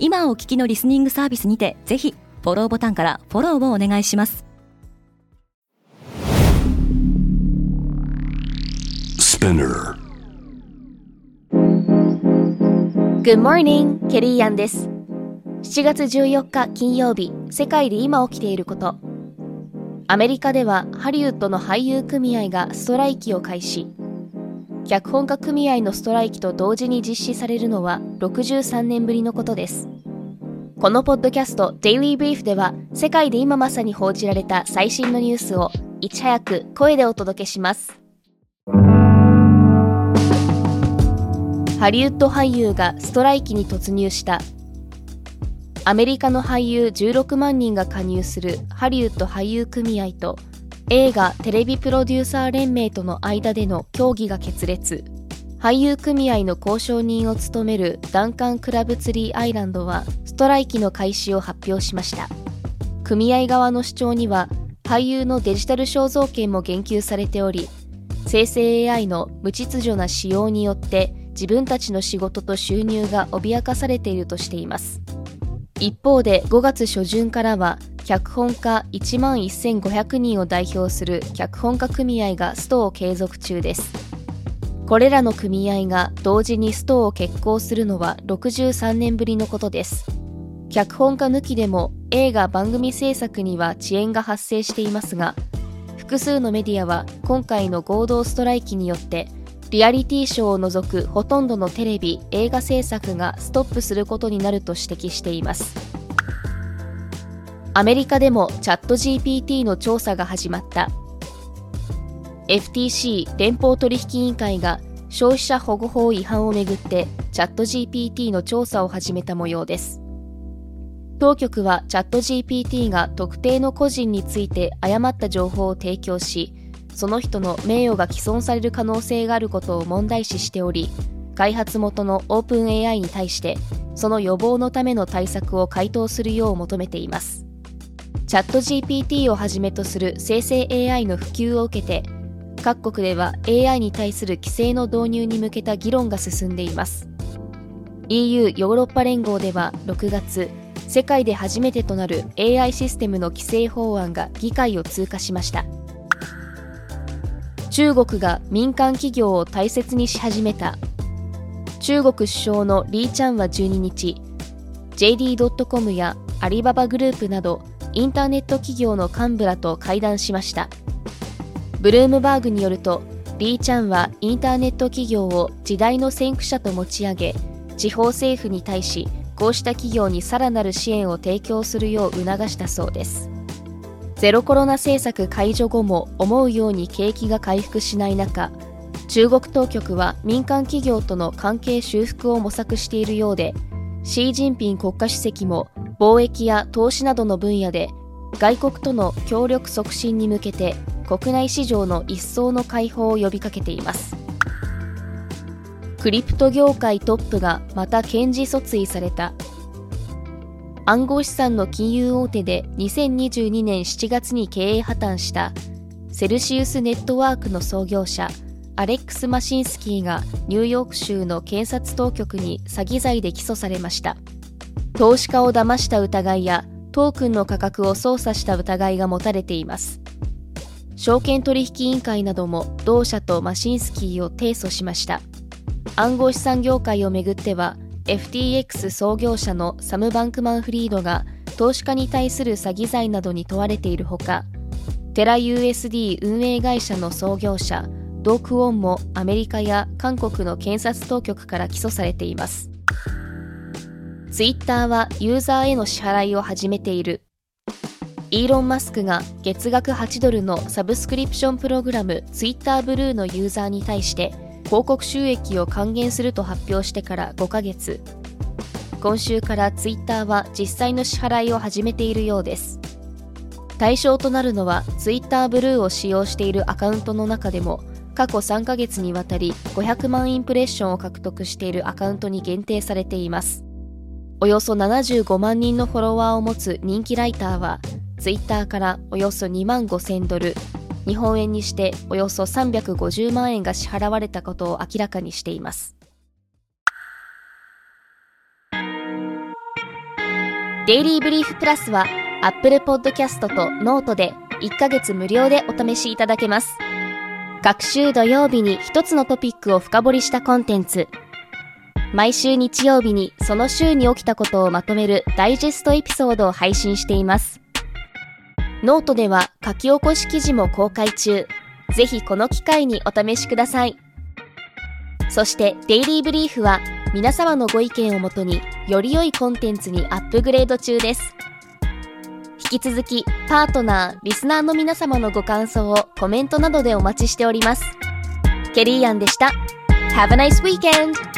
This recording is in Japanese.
今お聞きのリスニングサービスにてぜひフォローボタンからフォローをお願いします。Good morning, ケリーアンです7月14日金曜日世界で今起きていること。アメリカではハリウッドの俳優組合がストライキを開始脚本家組合のストライキと同時に実施されるのは63年ぶりのことです。このポッドキャスト Daily Brief では世界で今まさに報じられた最新のニュースをいち早く声でお届けします。ハリウッド俳優がストライキに突入した。アメリカの俳優16万人が加入するハリウッド俳優組合と映画テレビプロデューサー連盟との間での協議が決裂。俳優組合の交渉人を務めるダンカン・クラブツリーアイランドはストライキの開始を発表しました。組合側の主張には俳優のデジタル肖像権も言及されており生成 AI の無秩序な使用によって自分たちの仕事と収入が脅かされているとしています。一方で5月初旬からは脚本家1万1500人を代表する脚本家組合がストを継続中です。これらの組合が同時にストを決行するのは63年ぶりのことです。脚本家抜きでも映画番組制作には遅延が発生していますが複数のメディアは今回の合同ストライキによってリアリティショーを除くほとんどのテレビ、映画制作がストップすることになると指摘しています。アメリカでもチャット GPT の調査が始まった。FTC 連邦取引委員会が消費者保護法違反をめぐってチャット GPT の調査を始めた模様です。当局はチャット GPT が特定の個人について誤った情報を提供し、その人の名誉が毀損される可能性があることを問題視しており開発元の OpenAI に対してその予防のための対策を回答するよう求めています。チャット GPT をはじめとする生成 AI の普及を受けて各国では AI に対する規制の導入に向けた議論が進んでいます。EU ヨーロッパ連合では6月世界で初めてとなる AI システムの規制法案が議会を通過しました。中国が民間企業を大切にし始めた。中国首相のリー・チャンは12日 JD.com やアリババグループなどインターネット企業の幹部らと会談しました。ブルームバーグによるとリー・チャンはインターネット企業を時代の先駆者と持ち上げ地方政府に対しこうした企業にさらなる支援を提供するよう促したそうです。ゼロコロナ政策解除後も思うように景気が回復しない中中国当局は民間企業との関係修復を模索しているようでシー・ジンピン国家主席も貿易や投資などの分野で外国との協力促進に向けて国内市場の一層の開放を呼びかけています。クリプト業界トップがまた検事訴追された。暗号資産の金融大手で2022年7月に経営破綻したセルシウスネットワークの創業者アレックス・マシンスキーがニューヨーク州の検察当局に詐欺罪で起訴されました。投資家を騙した疑いやトークンの価格を操作した疑いが持たれています。証券取引委員会なども同社とマシンスキーを提訴しました。暗号資産業界をめぐっては FTX 創業者のサム・バンクマン・フリードが投資家に対する詐欺罪などに問われているほかテラ USD 運営会社の創業者ドーク・ウォンもアメリカや韓国の検察当局から起訴されています。ツイッターはユーザーへの支払いを始めている。イーロン・マスクが月額8ドルのサブスクリプションプログラムツイッターブルーのユーザーに対して広告収益を還元すると発表してから5ヶ月。今週からツイッターは実際の支払いを始めているようです。対象となるのはツイッターブルーを使用しているアカウントの中でも過去3ヶ月にわたり500万インプレッションを獲得しているアカウントに限定されています。およそ75万人のフォロワーを持つ人気ライターはツイッターからおよそ2万5000ドル日本円にしておよそ350万円が支払われたことを明らかにしていますデイリーブリーフプラスは Apple Podcast と Note で1ヶ月無料でお試しいただけます。各週土曜日に一つのトピックを深掘りしたコンテンツ。毎週日曜日にその週に起きたことをまとめるダイジェストエピソードを配信しています。ノートでは書き起こし記事も公開中。ぜひこの機会にお試しください。そしてデイリーブリーフは皆様のご意見をもとにより良いコンテンツにアップグレード中です。引き続きパートナー、リスナーの皆様のご感想をコメントなどでお待ちしております。ケリーアンでした。Have a nice weekend!